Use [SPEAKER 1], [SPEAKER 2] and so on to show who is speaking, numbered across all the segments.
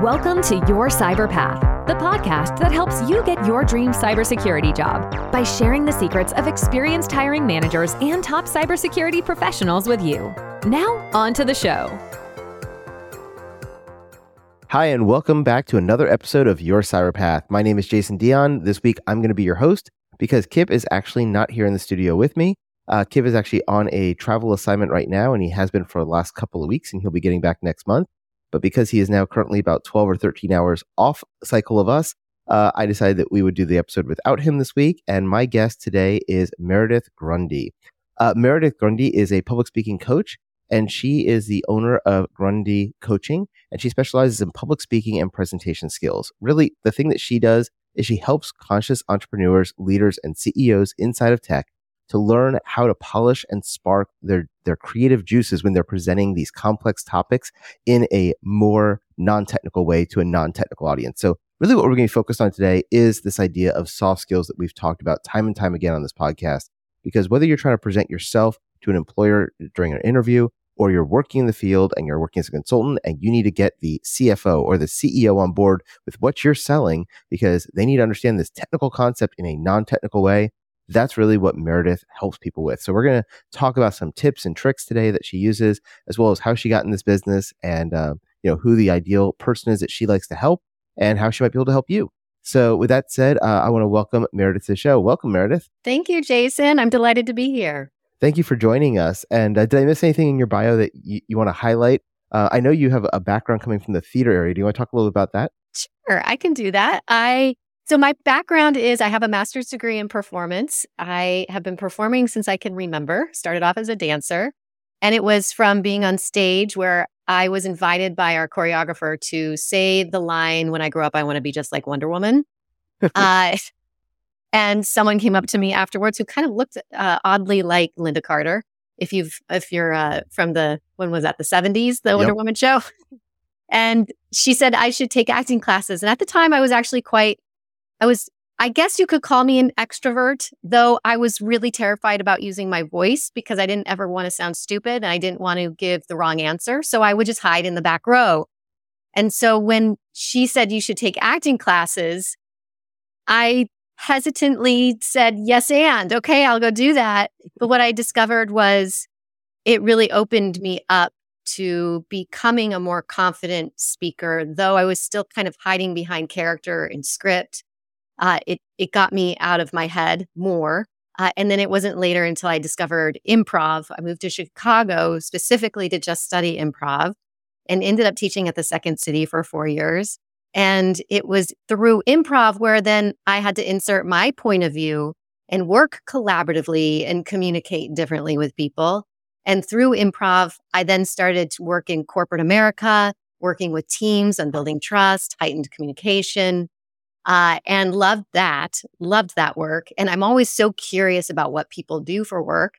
[SPEAKER 1] Welcome to Your Cyber Path, the podcast that helps you get your dream cybersecurity job by sharing the secrets of experienced hiring managers and top cybersecurity professionals with you. Now, on to the show.
[SPEAKER 2] Hi, and welcome back to another episode of Your Cyber Path. My name is Jason Dion. This week, I'm going to be your host because Kip is actually not here in the studio with me. Uh, Kip is actually on a travel assignment right now, and he has been for the last couple of weeks, and he'll be getting back next month. But because he is now currently about 12 or 13 hours off cycle of us, uh, I decided that we would do the episode without him this week. And my guest today is Meredith Grundei. Uh, Meredith Grundei is a public speaking coach, and she is the owner of Grundei Coaching, and she specializes in public speaking and presentation skills. Really, the thing that she does is she helps conscious entrepreneurs, leaders, and CEOs inside of tech to learn how to polish and spark their, their creative juices when they're presenting these complex topics in a more non-technical way to a non-technical audience. So really what we're going to be focused on today is this idea of soft skills that we've talked about time and time again on this podcast. Because whether you're trying to present yourself to an employer during an interview, or you're working in the field and you're working as a consultant and you need to get the CFO or the CEO on board with what you're selling because they need to understand this technical concept in a non technical way that's really what Meredith helps people with. So we're going to talk about some tips and tricks today that she uses, as well as how she got in this business and uh, you know who the ideal person is that she likes to help and how she might be able to help you. So with that said, uh, I want to welcome Meredith to the show. Welcome, Meredith.
[SPEAKER 3] Thank you, Jason. I'm delighted to be here.
[SPEAKER 2] Thank you for joining us. And uh, did I miss anything in your bio that you, you want to highlight? Uh, I know you have a background coming from the theater area. Do you want to talk a little about that?
[SPEAKER 3] Sure, I can do that. I so, my background is I have a master's degree in performance. I have been performing since I can remember, started off as a dancer. And it was from being on stage where I was invited by our choreographer to say the line, When I grow up, I want to be just like Wonder Woman. uh, and someone came up to me afterwards who kind of looked uh, oddly like Lynda Carter. If you've, if you're uh, from the, when was that, the 70s, the yep. Wonder Woman show? and she said I should take acting classes. And at the time, I was actually quite I was, I guess you could call me an extrovert, though I was really terrified about using my voice because I didn't ever want to sound stupid and I didn't want to give the wrong answer. So I would just hide in the back row. And so when she said you should take acting classes, I hesitantly said, yes, and okay, I'll go do that. But what I discovered was it really opened me up to becoming a more confident speaker, though I was still kind of hiding behind character and script uh, it it got me out of my head more. Uh, and then it wasn't later until I discovered improv. I moved to Chicago specifically to just study improv and ended up teaching at the Second City for four years. And it was through improv where then I had to insert my point of view and work collaboratively and communicate differently with people. And through improv, I then started to work in corporate America, working with teams on building trust, heightened communication, uh, and loved that, loved that work. And I'm always so curious about what people do for work.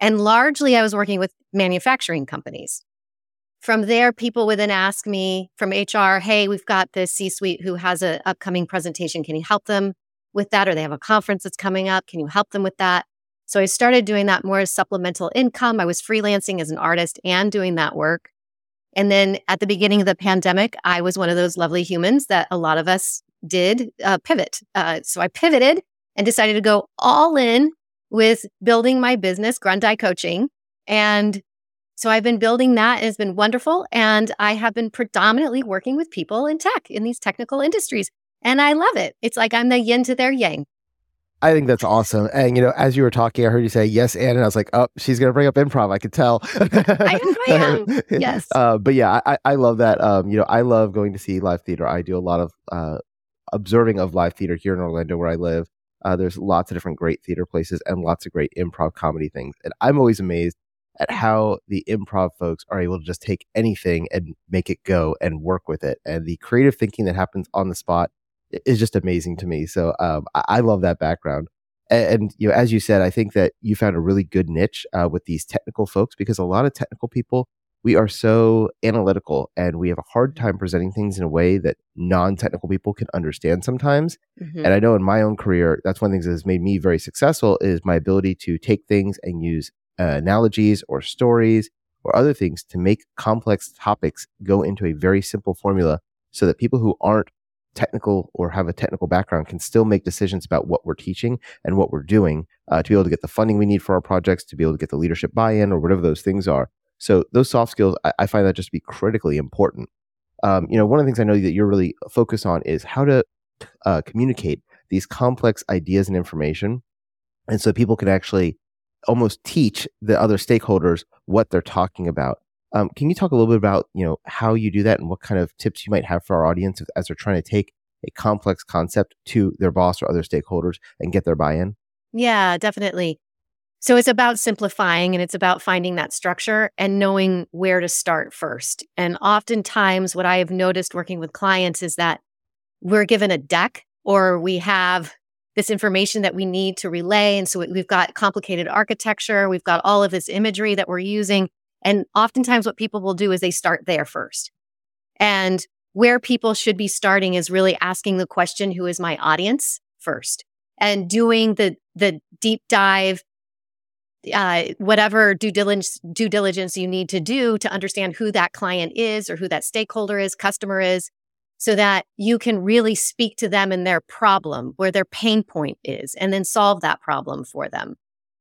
[SPEAKER 3] And largely, I was working with manufacturing companies. From there, people would then ask me from HR, hey, we've got this C suite who has an upcoming presentation. Can you help them with that? Or they have a conference that's coming up. Can you help them with that? So I started doing that more as supplemental income. I was freelancing as an artist and doing that work. And then at the beginning of the pandemic, I was one of those lovely humans that a lot of us did uh, pivot. Uh, so I pivoted and decided to go all in with building my business, Grundei Coaching. And so I've been building that. It's been wonderful. And I have been predominantly working with people in tech, in these technical industries. And I love it. It's like I'm the yin to their yang.
[SPEAKER 2] I think that's awesome. And you know, as you were talking, I heard you say yes, and, and I was like, oh, she's gonna bring up improv. I could tell.
[SPEAKER 3] I, I am. Yes.
[SPEAKER 2] Uh, but yeah, I, I love that. Um, you know, I love going to see live theater. I do a lot of uh, observing of live theater here in Orlando, where I live. Uh, there's lots of different great theater places and lots of great improv comedy things. And I'm always amazed at how the improv folks are able to just take anything and make it go and work with it. And the creative thinking that happens on the spot is just amazing to me. So um, I, I, love that background. And, and, you know, as you said, I think that you found a really good niche uh, with these technical folks because a lot of technical people we are so analytical and we have a hard time presenting things in a way that non-technical people can understand sometimes mm-hmm. and i know in my own career that's one of the things that has made me very successful is my ability to take things and use uh, analogies or stories or other things to make complex topics go into a very simple formula so that people who aren't technical or have a technical background can still make decisions about what we're teaching and what we're doing uh, to be able to get the funding we need for our projects, to be able to get the leadership buy-in or whatever those things are. So those soft skills, I, I find that just to be critically important. Um, you know, one of the things I know that you're really focused on is how to uh, communicate these complex ideas and information, and so people can actually almost teach the other stakeholders what they're talking about. Um, can you talk a little bit about you know how you do that and what kind of tips you might have for our audience as they're trying to take a complex concept to their boss or other stakeholders and get their buy-in?
[SPEAKER 3] Yeah, definitely. So it's about simplifying and it's about finding that structure and knowing where to start first. And oftentimes, what I have noticed working with clients is that we're given a deck or we have this information that we need to relay. And so we've got complicated architecture, we've got all of this imagery that we're using. And oftentimes, what people will do is they start there first. And where people should be starting is really asking the question, who is my audience first? And doing the, the deep dive, uh, whatever due diligence, due diligence you need to do to understand who that client is or who that stakeholder is, customer is, so that you can really speak to them and their problem, where their pain point is, and then solve that problem for them.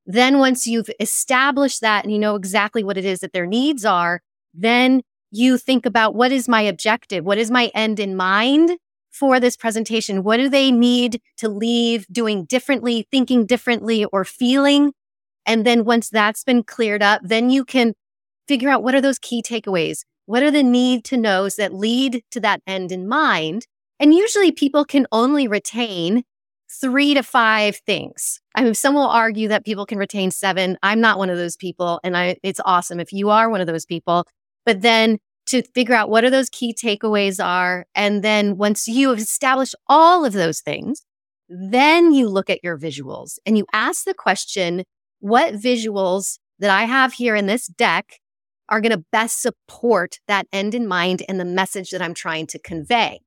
[SPEAKER 3] Then once you've established that and you know exactly what it is that their needs are, then you think about what is my objective? What is my end in mind for this presentation? What do they need to leave doing differently, thinking differently, or feeling? And then once that's been cleared up, then you can figure out what are those key takeaways? What are the need to knows that lead to that end in mind? And usually people can only retain three to five things. I mean, some will argue that people can retain seven. I'm not one of those people. And I, it's awesome if you are one of those people. But then to figure out what are those key takeaways are. And then once you have established all of those things, then you look at your visuals and you ask the question, what visuals that I have here in this deck are going to best support that end in mind and the message that I'm trying to convey.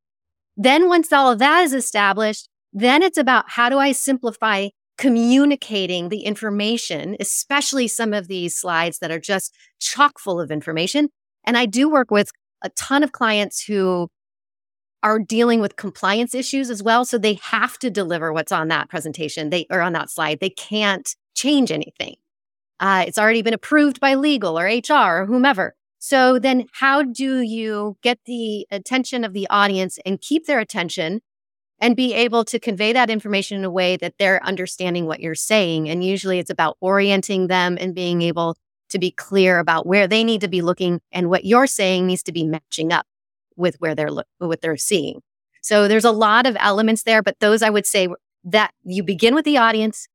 [SPEAKER 3] Then once all of that is established, then it's about how do I simplify communicating the information, especially some of these slides that are just chock full of information. And I do work with a ton of clients who are dealing with compliance issues as well. So they have to deliver what's on that presentation. They or on that slide. They can't change anything. Uh, it's already been approved by legal or HR or whomever. So then how do you get the attention of the audience and keep their attention and be able to convey that information in a way that they're understanding what you're saying. And usually it's about orienting them and being able to be clear about where they need to be looking and what you're saying needs to be matching up with where they're look what they're seeing. So there's a lot of elements there, but those I would say that you begin with the audience,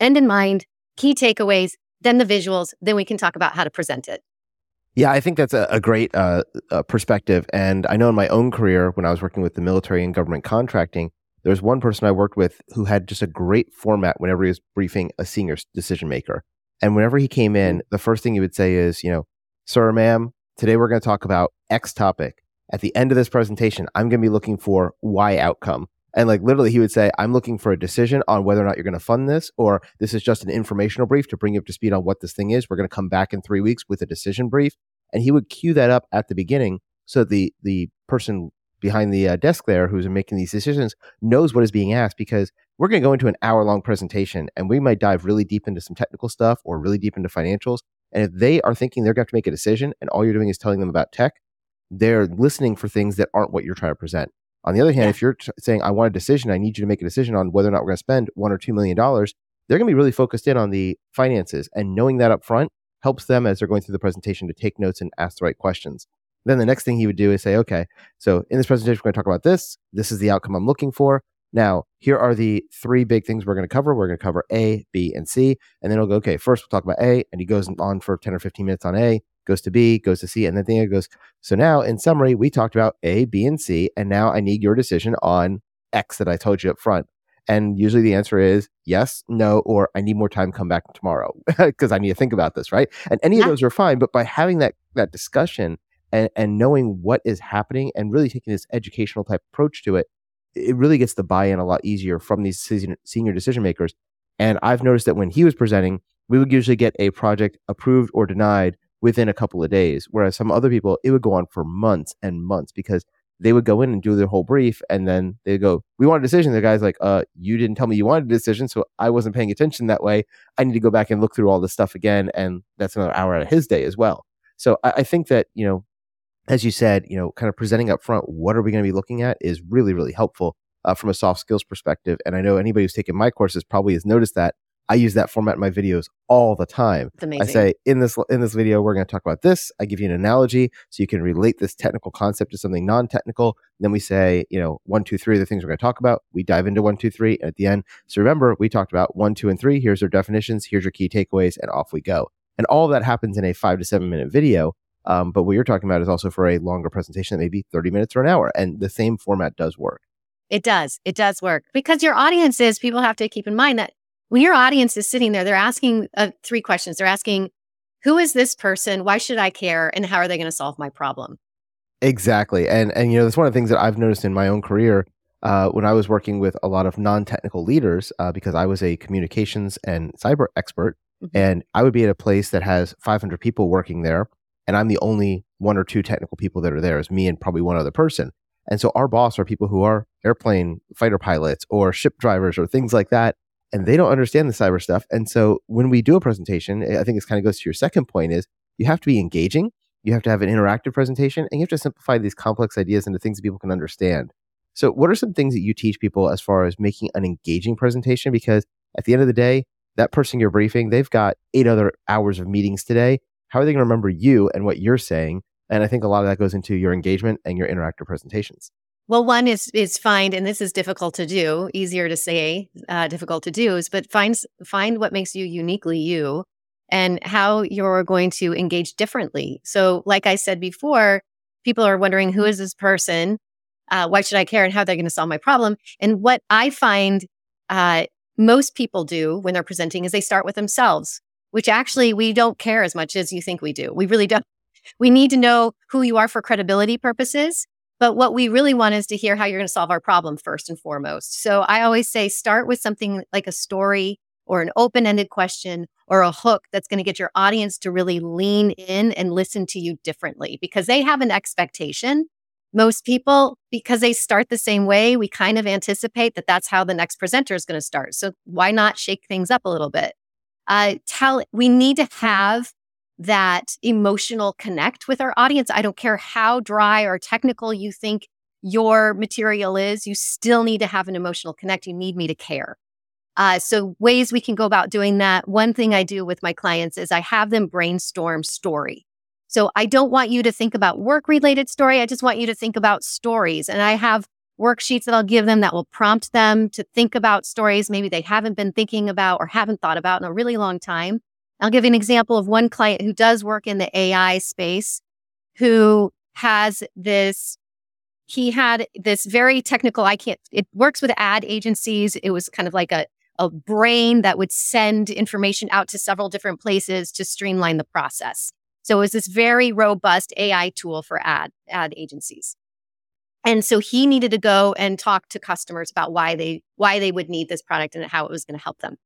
[SPEAKER 3] end in mind, key takeaways, then the visuals, then we can talk about how to present it.
[SPEAKER 2] Yeah, I think that's a, a great uh, uh, perspective. And I know in my own career, when I was working with the military and government contracting, there was one person I worked with who had just a great format whenever he was briefing a senior decision maker. And whenever he came in, the first thing he would say is, you know, sir, ma'am, today we're going to talk about X topic. At the end of this presentation, I'm going to be looking for Y outcome. And like literally, he would say, I'm looking for a decision on whether or not you're going to fund this, or this is just an informational brief to bring you up to speed on what this thing is. We're going to come back in three weeks with a decision brief. And he would cue that up at the beginning so the the person behind the uh, desk there who's making these decisions knows what is being asked because we're going to go into an hour long presentation and we might dive really deep into some technical stuff or really deep into financials. And if they are thinking they're going to have to make a decision and all you're doing is telling them about tech, they're listening for things that aren't what you're trying to present. On the other hand, yeah. if you're t- saying, I want a decision, I need you to make a decision on whether or not we're going to spend one or two million dollars, they're going to be really focused in on the finances. And knowing that up front helps them as they're going through the presentation to take notes and ask the right questions. Then the next thing he would do is say, okay, so in this presentation, we're going to talk about this. This is the outcome I'm looking for. Now, here are the three big things we're going to cover. We're going to cover A, B, and C. And then he'll go, okay, first we'll talk about A. And he goes on for 10 or 15 minutes on A, goes to B, goes to C. And then the other goes, so now in summary, we talked about A, B, and C. And now I need your decision on X that I told you up front. And usually the answer is yes, no, or I need more time, come back tomorrow because I need to think about this, right? And any yeah. of those are fine. But by having that that discussion and, and knowing what is happening and really taking this educational type approach to it, it really gets the buy-in a lot easier from these senior decision makers. And I've noticed that when he was presenting, we would usually get a project approved or denied within a couple of days, whereas some other people it would go on for months and months because they would go in and do their whole brief and then they go, We want a decision. The guy's like, uh, you didn't tell me you wanted a decision, so I wasn't paying attention that way. I need to go back and look through all this stuff again. And that's another hour out of his day as well. So I, I think that, you know, as you said, you know, kind of presenting up front, what are we going to be looking at is really, really helpful uh, from a soft skills perspective. And I know anybody who's taken my courses probably has noticed that I use that format in my videos all the time. I say in this in this video we're going to talk about this. I give you an analogy so you can relate this technical concept to something non-technical. Then we say, you know, one, two, three, the things we're going to talk about. We dive into one, two, three, and at the end. So remember, we talked about one, two, and three. Here's our definitions. Here's your key takeaways, and off we go. And all of that happens in a five to seven minute video. Um, but what you're talking about is also for a longer presentation, maybe 30 minutes or an hour. And the same format does work.
[SPEAKER 3] It does. It does work because your audience is, people have to keep in mind that when your audience is sitting there, they're asking uh, three questions. They're asking, who is this person? Why should I care? And how are they going to solve my problem?
[SPEAKER 2] Exactly. And, and, you know, that's one of the things that I've noticed in my own career uh, when I was working with a lot of non technical leaders, uh, because I was a communications and cyber expert. Mm-hmm. And I would be at a place that has 500 people working there. And I'm the only one or two technical people that are there, is me and probably one other person. And so our boss are people who are airplane fighter pilots or ship drivers or things like that. And they don't understand the cyber stuff. And so when we do a presentation, I think this kind of goes to your second point is you have to be engaging. You have to have an interactive presentation and you have to simplify these complex ideas into things that people can understand. So what are some things that you teach people as far as making an engaging presentation? Because at the end of the day, that person you're briefing, they've got eight other hours of meetings today. How are they going to remember you and what you're saying? And I think a lot of that goes into your engagement and your interactive presentations.
[SPEAKER 3] Well, one is is find, and this is difficult to do, easier to say, uh, difficult to do, is but find find what makes you uniquely you, and how you're going to engage differently. So, like I said before, people are wondering who is this person, uh, why should I care, and how they're going to solve my problem. And what I find uh, most people do when they're presenting is they start with themselves, which actually we don't care as much as you think we do. We really don't. We need to know who you are for credibility purposes. But what we really want is to hear how you're going to solve our problem first and foremost. So I always say start with something like a story or an open ended question or a hook that's going to get your audience to really lean in and listen to you differently because they have an expectation. Most people, because they start the same way, we kind of anticipate that that's how the next presenter is going to start. So why not shake things up a little bit? Uh, tell we need to have that emotional connect with our audience. I don't care how dry or technical you think your material is, you still need to have an emotional connect. You need me to care. Uh, so, ways we can go about doing that. One thing I do with my clients is I have them brainstorm story. So, I don't want you to think about work related story. I just want you to think about stories. And I have worksheets that I'll give them that will prompt them to think about stories maybe they haven't been thinking about or haven't thought about in a really long time. I'll give you an example of one client who does work in the AI space who has this he had this very technical i can't it works with ad agencies. It was kind of like a, a brain that would send information out to several different places to streamline the process. So it was this very robust ai tool for ad ad agencies. And so he needed to go and talk to customers about why they why they would need this product and how it was going to help them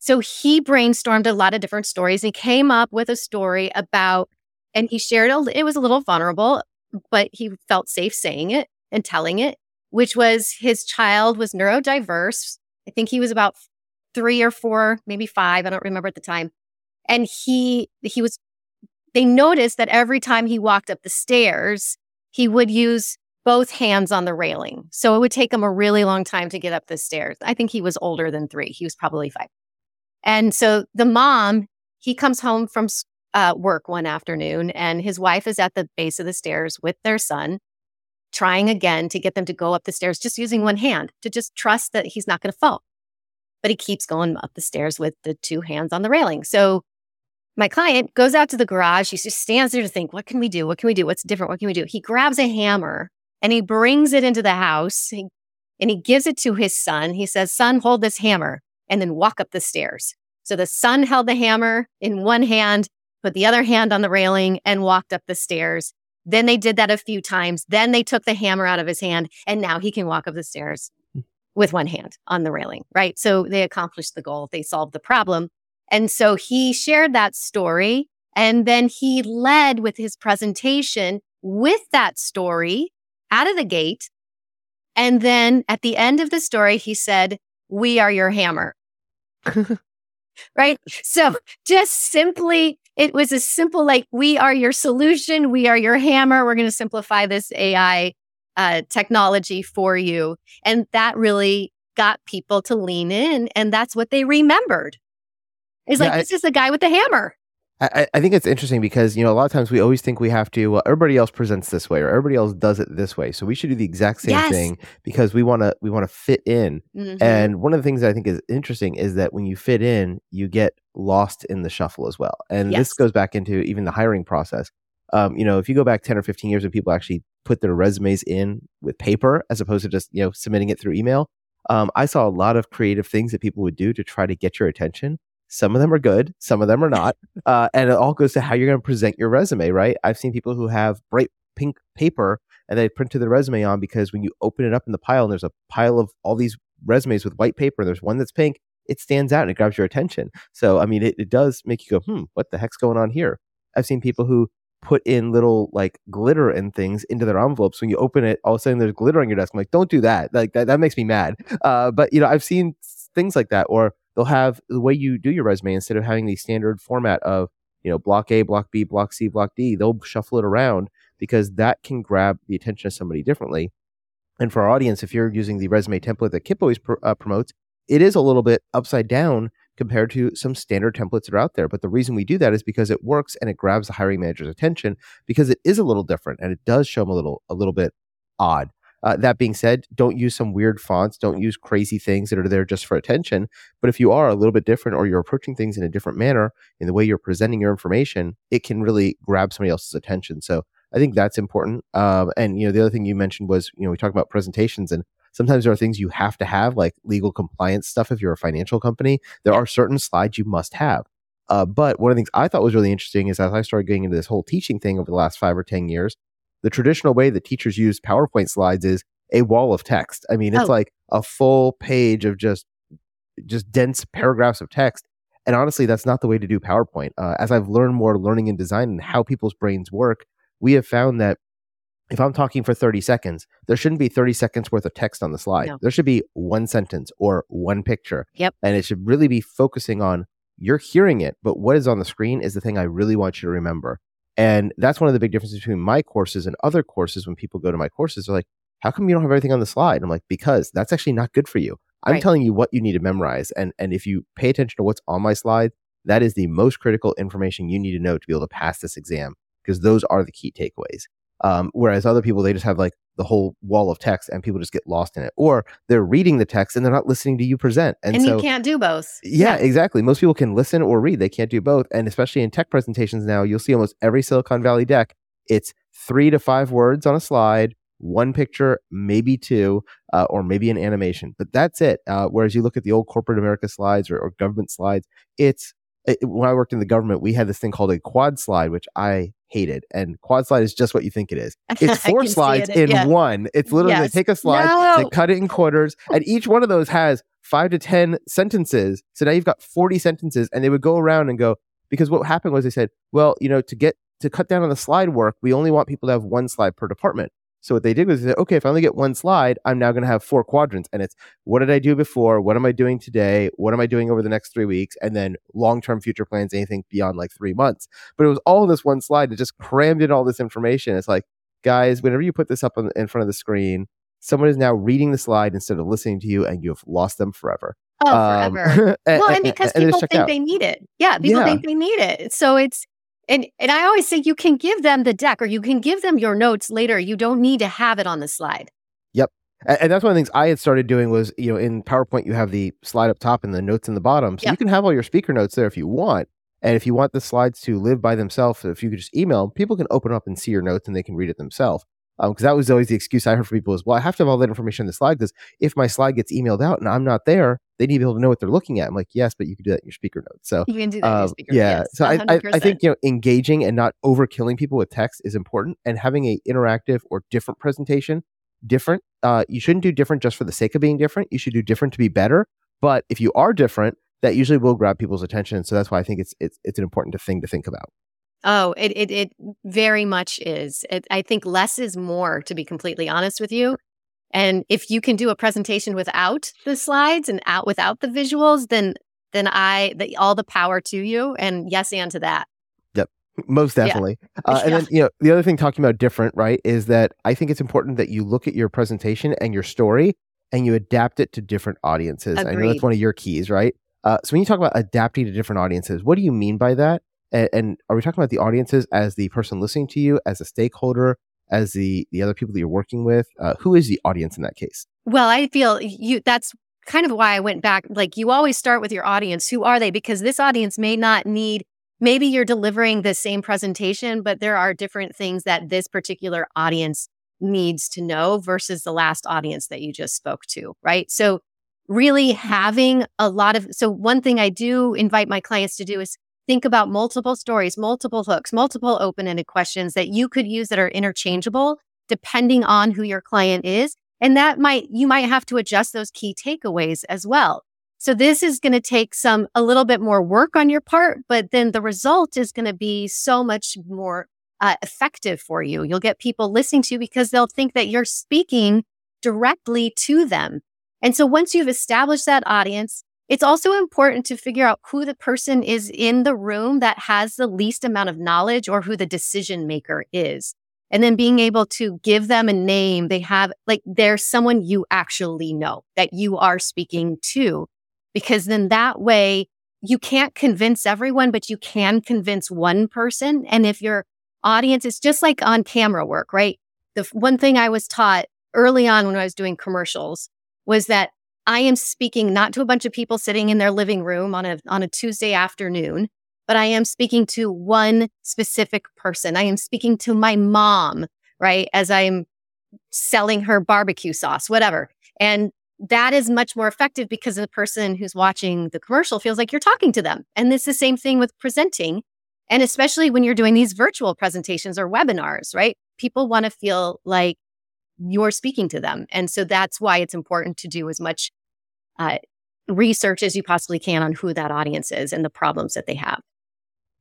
[SPEAKER 3] so he brainstormed a lot of different stories He came up with a story about, and he shared, a, it was a little vulnerable, but he felt safe saying it and telling it, which was his child was neurodiverse. I think he was about three or four, maybe five. I don't remember at the time. And he, he was, they noticed that every time he walked up the stairs, he would use both hands on the railing. So it would take him a really long time to get up the stairs. I think he was older than three. He was probably five. And so the mom, he comes home from uh, work one afternoon and his wife is at the base of the stairs with their son, trying again to get them to go up the stairs, just using one hand to just trust that he's not going to fall. But he keeps going up the stairs with the two hands on the railing. So my client goes out to the garage. He just stands there to think, what can we do? What can we do? What's different? What can we do? He grabs a hammer and he brings it into the house and he gives it to his son. He says, Son, hold this hammer and then walk up the stairs. So the son held the hammer in one hand, put the other hand on the railing, and walked up the stairs. Then they did that a few times. Then they took the hammer out of his hand, and now he can walk up the stairs hmm. with one hand on the railing, right? So they accomplished the goal, they solved the problem. And so he shared that story, and then he led with his presentation with that story out of the gate. And then at the end of the story, he said, We are your hammer. right? So just simply, it was a simple like, We are your solution. We are your hammer. We're going to simplify this AI uh, technology for you. And that really got people to lean in. And that's what they remembered. It's yeah, like, I, this is the guy with the hammer.
[SPEAKER 2] I, I, think it's interesting because you know a lot of times we always think we have to. Well, everybody else presents this way, or everybody else does it this way, so we should do the exact same yes. thing because we want to we want to fit in. Mm-hmm. And one of the things I think is interesting is that when you fit in, you get lost in the shuffle as well. And yes. this goes back into even the hiring process. Um, you know, if you go back ten or fifteen years, when people actually put their resumes in with paper as opposed to just you know submitting it through email, um, I saw a lot of creative things that people would do to try to get your attention. Some of them are good, some of them are not. Uh, and it all goes to how you're going to present your resume, right? I've seen people who have bright pink paper and they print to the resume on because when you open it up in the pile and there's a pile of all these resumes with white paper and there's one that's pink, it stands out and it grabs your attention. So, I mean, it, it does make you go, hmm, what the heck's going on here? I've seen people who put in little like glitter and things into their envelopes. When you open it, all of a sudden there's glitter on your desk. I'm like, don't do that. Like that, that makes me mad. Uh, but you know, I've seen things like that. Or they'll have the way you do your resume instead of having the standard format of you know block A, block B, block C, block D. They'll shuffle it around because that can grab the attention of somebody differently. And for our audience, if you're using the resume template that Kip always pr- uh, promotes, it is a little bit upside down compared to some standard templates that are out there. But the reason we do that is because it works and it grabs the hiring manager's attention because it is a little different and it does show them a little a little bit odd. Uh, that being said, don't use some weird fonts. Don't use crazy things that are there just for attention. But if you are a little bit different or you're approaching things in a different manner in the way you're presenting your information, it can really grab somebody else's attention. So I think that's important. Um, and you know, the other thing you mentioned was, you know, we talk about presentations and sometimes there are things you have to have, like legal compliance stuff. If you're a financial company, there are certain slides you must have. Uh, but one of the things I thought was really interesting is as I started getting into this whole teaching thing over the last five or 10 years, the traditional way that teachers use PowerPoint slides is a wall of text. I mean, it's oh. like a full page of just just dense paragraphs of text. And honestly, that's not the way to do PowerPoint. Uh, as I've learned more learning and design and how people's brains work, we have found that if I'm talking for 30 seconds, there shouldn't be 30 seconds worth of text on the slide. No. There should be one sentence or one picture.
[SPEAKER 3] Yep.
[SPEAKER 2] And it should really be focusing on you're hearing it, but what is on the screen is the thing I really want you to remember. And that's one of the big differences between my courses and other courses. When people go to my courses, they're like, how come you don't have everything on the slide? I'm like, because that's actually not good for you. I'm right. telling you what you need to memorize. And, and if you pay attention to what's on my slide, that is the most critical information you need to know to be able to pass this exam because those are the key takeaways. Um, whereas other people, they just have like the whole wall of text and people just get lost in it. Or they're reading the text and they're not listening to you present.
[SPEAKER 3] And, and so, you can't do both.
[SPEAKER 2] Yeah, yeah, exactly. Most people can listen or read. They can't do both. And especially in tech presentations now, you'll see almost every Silicon Valley deck, it's three to five words on a slide, one picture, maybe two, uh, or maybe an animation. But that's it. Uh, whereas you look at the old corporate America slides or, or government slides, it's it, when I worked in the government, we had this thing called a quad slide, which I hated. And quad slide is just what you think it is. It's four slides it, in yeah. one. It's literally yes. they take a slide, no. they cut it in quarters, and each one of those has five to 10 sentences. So now you've got 40 sentences, and they would go around and go, because what happened was they said, well, you know, to get to cut down on the slide work, we only want people to have one slide per department. So what they did was they said, okay, if I only get one slide, I'm now going to have four quadrants. And it's what did I do before? What am I doing today? What am I doing over the next three weeks? And then long term future plans, anything beyond like three months. But it was all in this one slide. It just crammed in all this information. It's like, guys, whenever you put this up on, in front of the screen, someone is now reading the slide instead of listening to you, and you have lost them forever.
[SPEAKER 3] Oh, um, forever. and, well, and because and, people think out. they need it. Yeah, people yeah. think they need it. So it's and and I always say you can give them the deck or you can give them your notes later. You don't need to have it on the slide.
[SPEAKER 2] Yep. And that's one of the things I had started doing was, you know, in PowerPoint you have the slide up top and the notes in the bottom. So yep. you can have all your speaker notes there if you want. And if you want the slides to live by themselves, if you could just email, people can open up and see your notes and they can read it themselves because um, that was always the excuse I heard from people is, well, I have to have all that information in the slide because if my slide gets emailed out and I'm not there, they need to be able to know what they're looking at. I'm like, yes, but you can do that in your speaker notes. So
[SPEAKER 3] you can do that. Um, speaker,
[SPEAKER 2] yeah.
[SPEAKER 3] Yes,
[SPEAKER 2] so I, I, I, think you know engaging and not overkilling people with text is important, and having a interactive or different presentation. Different. Uh, you shouldn't do different just for the sake of being different. You should do different to be better. But if you are different, that usually will grab people's attention. So that's why I think it's it's it's an important thing to think about.
[SPEAKER 3] Oh, it it, it very much is. It, I think less is more, to be completely honest with you. And if you can do a presentation without the slides and out without the visuals, then then I the, all the power to you. And yes, and to that.
[SPEAKER 2] Yep, most definitely. Yeah. Uh, and then you know the other thing talking about different, right, is that I think it's important that you look at your presentation and your story and you adapt it to different audiences. Agreed. I know that's one of your keys, right? Uh, so when you talk about adapting to different audiences, what do you mean by that? And, and, are we talking about the audiences as the person listening to you, as a stakeholder, as the the other people that you're working with? Uh, who is the audience in that case?
[SPEAKER 3] Well, I feel you. That's kind of why I went back. Like you always start with your audience. Who are they? Because this audience may not need. Maybe you're delivering the same presentation, but there are different things that this particular audience needs to know versus the last audience that you just spoke to, right? So really having a lot of so one thing I do invite my clients to do is think about multiple stories, multiple hooks, multiple open-ended questions that you could use that are interchangeable depending on who your client is. And that might, you might have to adjust those key takeaways as well. So this is going to take some, a little bit more work on your part, but then the result is going to be so much more uh, effective for you. You'll get people listening to you because they'll think that you're speaking directly to them. And so once you've established that audience, it's also important to figure out who the person is in the room that has the least amount of knowledge or who the decision maker is. And then being able to give them a name. They have like, there's someone you actually know that you are speaking to, because then that way you can't convince everyone, but you can convince one person. And if your audience is just like on camera work, right? The one thing I was taught early on when I was doing commercials was that I am speaking not to a bunch of people sitting in their living room on a on a Tuesday afternoon, but I am speaking to one specific person. I am speaking to my mom, right? As I'm selling her barbecue sauce, whatever. And that is much more effective because the person who's watching the commercial feels like you're talking to them. And it's the same thing with presenting. And especially when you're doing these virtual presentations or webinars, right? People want to feel like you're speaking to them. And so that's why it's important to do as much uh, research as you possibly can on who that audience is and the problems that they have.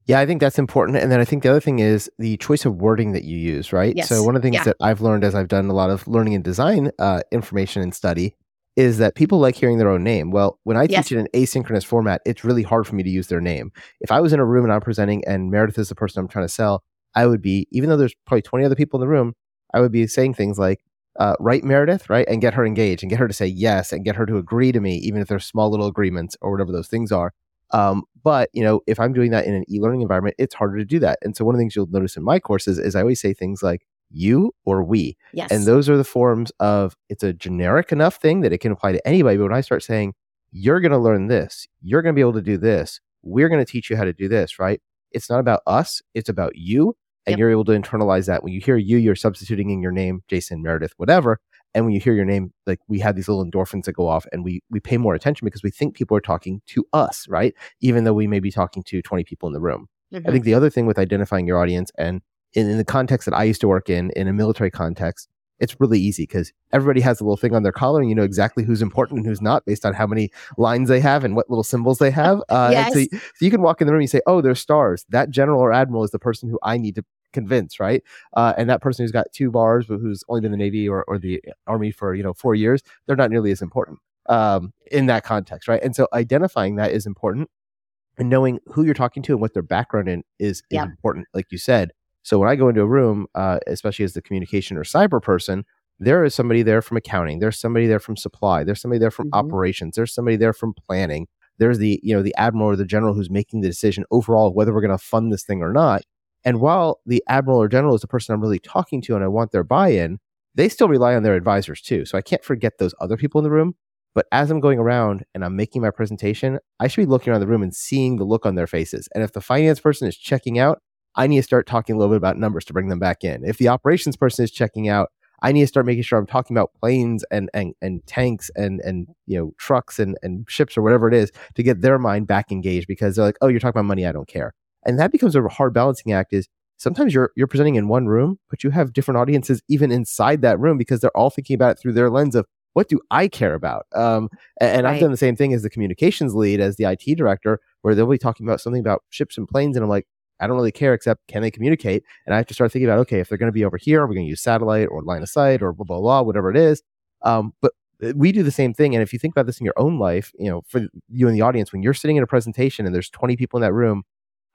[SPEAKER 2] Yeah, I think that's important. And then I think the other thing is the choice of wording that you use, right?
[SPEAKER 3] Yes.
[SPEAKER 2] So, one of the things
[SPEAKER 3] yeah.
[SPEAKER 2] that I've learned as I've done a lot of learning and design uh, information and study is that people like hearing their own name. Well, when I yes. teach in an asynchronous format, it's really hard for me to use their name. If I was in a room and I'm presenting and Meredith is the person I'm trying to sell, I would be, even though there's probably 20 other people in the room, I would be saying things like, uh, write Meredith, right, and get her engaged and get her to say yes and get her to agree to me, even if there's small little agreements or whatever those things are. Um, but you know, if I'm doing that in an e-learning environment, it's harder to do that. And so one of the things you'll notice in my courses is I always say things like you or we.
[SPEAKER 3] Yes.
[SPEAKER 2] And those are the forms of it's a generic enough thing that it can apply to anybody. But when I start saying, you're going to learn this, you're going to be able to do this, we're going to teach you how to do this, right? It's not about us, it's about you and yep. you're able to internalize that. When you hear you, you're substituting in your name, Jason, Meredith, whatever. And when you hear your name, like we have these little endorphins that go off and we we pay more attention because we think people are talking to us, right? Even though we may be talking to 20 people in the room. Mm-hmm. I think the other thing with identifying your audience and in, in the context that I used to work in, in a military context, it's really easy because everybody has a little thing on their collar and you know exactly who's important and who's not based on how many lines they have and what little symbols they have. Uh, yes. so, so, you can walk in the room and you say, oh, there's stars. That general or admiral is the person who I need to convince, right? Uh, and that person who's got two bars, but who's only been in the Navy or, or the Army for, you know, four years, they're not nearly as important um, in that context, right? And so identifying that is important and knowing who you're talking to and what their background in is, is yeah. important, like you said. So when I go into a room, uh, especially as the communication or cyber person, there is somebody there from accounting. There's somebody there from supply. There's somebody there from mm-hmm. operations. There's somebody there from planning. There's the you know the admiral or the general who's making the decision overall whether we're going to fund this thing or not. And while the admiral or general is the person I'm really talking to and I want their buy in, they still rely on their advisors too. So I can't forget those other people in the room. But as I'm going around and I'm making my presentation, I should be looking around the room and seeing the look on their faces. And if the finance person is checking out, I need to start talking a little bit about numbers to bring them back in. If the operations person is checking out, I need to start making sure I'm talking about planes and and, and tanks and and you know trucks and, and ships or whatever it is to get their mind back engaged because they're like, oh, you're talking about money, I don't care and that becomes a hard balancing act is sometimes you're you're presenting in one room but you have different audiences even inside that room because they're all thinking about it through their lens of what do i care about um, and, and right. i've done the same thing as the communications lead as the it director where they'll be talking about something about ships and planes and i'm like I don't really care except can they communicate? And I have to start thinking about, okay, if they're going to be over here, are we're going to use satellite or line of sight or blah, blah, blah, whatever it is. Um, but uh, we do the same thing. And if you think about this in your own life, you know, for you in the audience, when you're sitting in a presentation and there's 20 people in that room,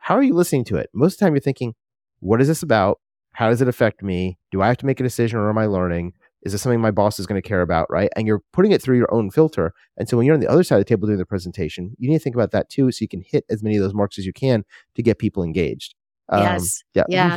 [SPEAKER 2] how are you listening to it? Most of the time you're thinking, what is this about? How does it affect me? Do I have to make a decision or am I learning? Is this something my boss is going to care about? Right. And you're putting it through your own filter. And so when you're on the other side of the table doing the presentation, you need to think about that too. So you can hit as many of those marks as you can to get people engaged.
[SPEAKER 3] Um, yes. Yeah. Yeah.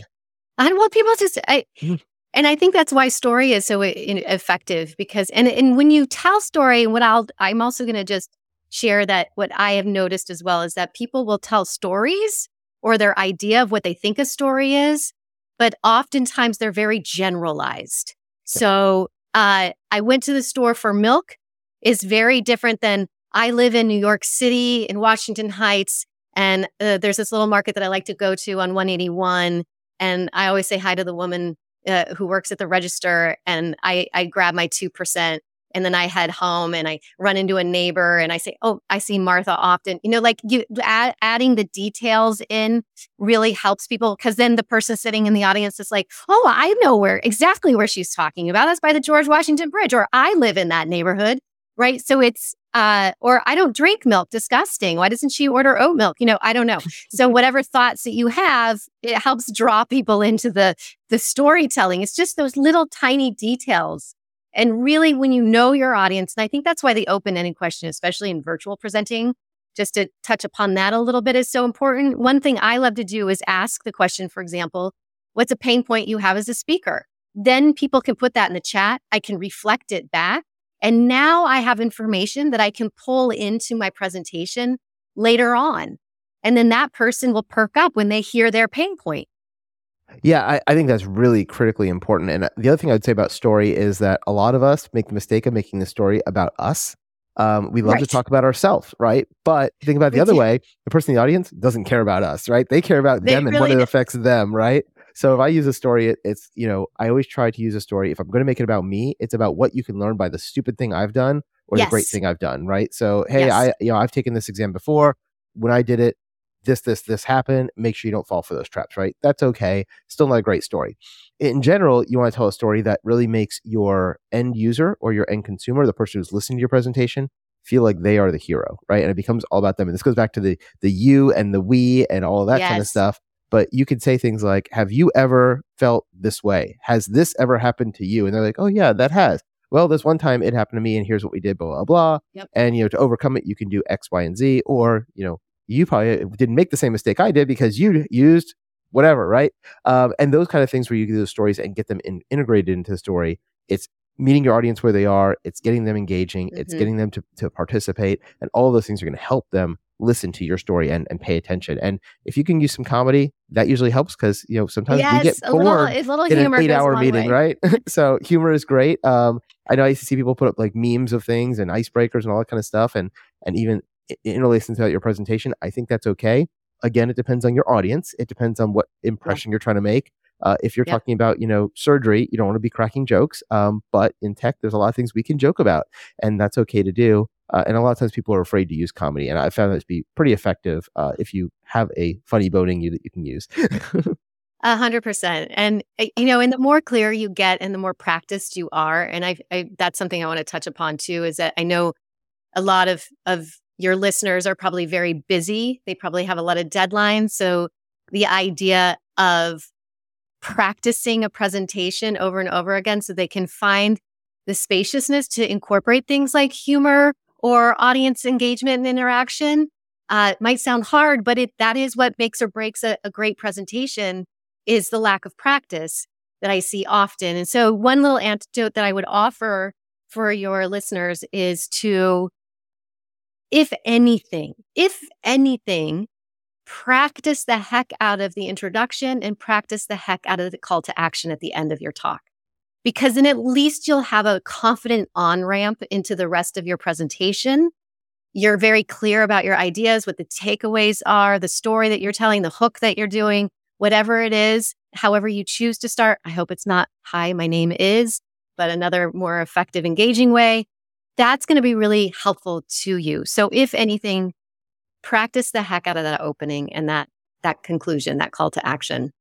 [SPEAKER 3] I want people to say, I, mm-hmm. and I think that's why story is so effective because, and, and when you tell story, what I'll, I'm also going to just share that what I have noticed as well is that people will tell stories or their idea of what they think a story is, but oftentimes they're very generalized. So uh, I went to the store for milk is very different than I live in New York City in Washington Heights. And uh, there's this little market that I like to go to on 181. And I always say hi to the woman uh, who works at the register. And I, I grab my 2% and then I head home and I run into a neighbor and I say, "Oh, I see Martha often." You know, like you add, adding the details in really helps people because then the person sitting in the audience is like, "Oh, I know where exactly where she's talking about. That's by the George Washington Bridge, or I live in that neighborhood." Right? So it's uh, or I don't drink milk. Disgusting. Why doesn't she order oat milk? You know, I don't know. So whatever thoughts that you have, it helps draw people into the the storytelling. It's just those little tiny details and really, when you know your audience, and I think that's why the open ended question, especially in virtual presenting, just to touch upon that a little bit, is so important. One thing I love to do is ask the question, for example, what's a pain point you have as a speaker? Then people can put that in the chat. I can reflect it back. And now I have information that I can pull into my presentation later on. And then that person will perk up when they hear their pain point.
[SPEAKER 2] Yeah, I, I, think that's really critically important. And uh, the other thing I would say about story is that a lot of us make the mistake of making the story about us. Um, we love right. to talk about ourselves, right? But think about the other way. The person in the audience doesn't care about us, right? They care about they them really and what it affects them, right? So if I use a story, it, it's, you know, I always try to use a story. If I'm going to make it about me, it's about what you can learn by the stupid thing I've done or yes. the great thing I've done, right? So, hey, yes. I, you know, I've taken this exam before. When I did it, this, this, this happened. Make sure you don't fall for those traps, right? That's okay. Still not a great story. In general, you want to tell a story that really makes your end user or your end consumer, the person who's listening to your presentation, feel like they are the hero, right? And it becomes all about them. And this goes back to the the you and the we and all that yes. kind of stuff. But you could say things like, "Have you ever felt this way? Has this ever happened to you?" And they're like, "Oh yeah, that has." Well, this one time it happened to me, and here's what we did, blah blah blah. Yep. And you know, to overcome it, you can do X, Y, and Z, or you know, you probably didn't make the same mistake I did because you used whatever, right? Um, and those kind of things where you do those stories and get them in, integrated into the story. It's meeting your audience where they are. It's getting them engaging. Mm-hmm. It's getting them to, to participate. And all of those things are going to help them listen to your story and, and pay attention. And if you can use some comedy, that usually helps because, you know, sometimes yes, we get bored a little, a little in an eight hour meeting, way. right? so humor is great. Um, I know I used to see people put up like memes of things and icebreakers and all that kind of stuff. And, and even interlacing throughout your presentation, I think that's okay. Again, it depends on your audience. It depends on what impression yeah. you're trying to make. Uh, if you're yeah. talking about, you know, surgery, you don't want to be cracking jokes. Um, but in tech, there's a lot of things we can joke about, and that's okay to do. Uh, and a lot of times people are afraid to use comedy, and I found that to be pretty effective uh, if you have a funny bone in you that you can use.
[SPEAKER 3] A hundred percent. And, eh, you know, and the more clear you get and the more practiced you are, and I, I, that's something I want to touch upon too, is that I know a lot of, of your listeners are probably very busy. They probably have a lot of deadlines. So the idea of practicing a presentation over and over again so they can find the spaciousness to incorporate things like humor or audience engagement and interaction uh, might sound hard, but it, that is what makes or breaks a, a great presentation is the lack of practice that I see often. And so one little antidote that I would offer for your listeners is to if anything, if anything, practice the heck out of the introduction and practice the heck out of the call to action at the end of your talk. Because then at least you'll have a confident on ramp into the rest of your presentation. You're very clear about your ideas, what the takeaways are, the story that you're telling, the hook that you're doing, whatever it is, however you choose to start. I hope it's not, hi, my name is, but another more effective, engaging way that's going to be really helpful to you. So if anything, practice the heck out of that opening and that that conclusion, that call to action.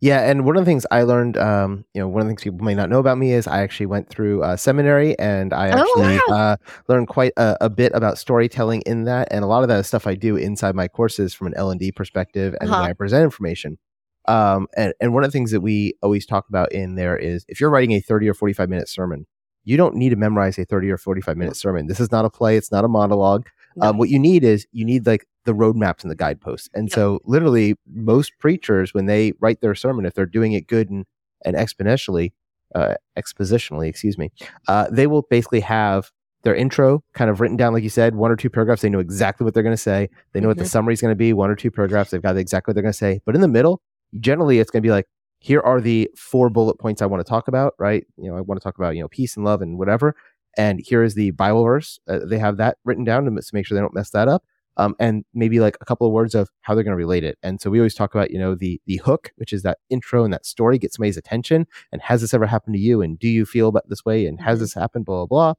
[SPEAKER 2] Yeah, and one of the things I learned, um, you know, one of the things people may not know about me is I actually went through uh, seminary and I
[SPEAKER 3] Oh,
[SPEAKER 2] actually
[SPEAKER 3] wow.
[SPEAKER 2] uh, learned quite a, a bit about storytelling in that, and a lot of that is stuff I do inside my courses from an L and D perspective, and when
[SPEAKER 3] Uh-huh.
[SPEAKER 2] I present information. Um, and and one of the things that we always talk about in there is if you're writing a 30 or 45 minute sermon, you don't need to memorize a 30 or 45 minute sermon. This is not a play; it's not a monologue.
[SPEAKER 3] No.
[SPEAKER 2] Um, what you need is you need like the roadmaps and the guideposts. And
[SPEAKER 3] Yep.
[SPEAKER 2] so, literally, most preachers, when they write their sermon, if they're doing it good and, and exponentially, uh, expositionally, excuse me, uh, they will basically have their intro kind of written down, like you said, one or two paragraphs. They know exactly what they're going to say. They know what the
[SPEAKER 3] Mhm.
[SPEAKER 2] summary is going to be, one or two paragraphs. They've got exactly what they're going to say. But in the middle, generally, it's going to be like, here are the four bullet points I want to talk about, right? You know, I want to talk about, you know, peace and love and whatever. And here is the Bible verse. Uh, they have that written down to, to make sure they don't mess that up. Um, and maybe like a couple of words of how they're going to relate it. And so we always talk about, you know, the the hook, which is that intro and that story, gets somebody's attention. And has this ever happened to you? And do you feel about this way? And has
[SPEAKER 3] Mhm.
[SPEAKER 2] this happened? Blah blah blah.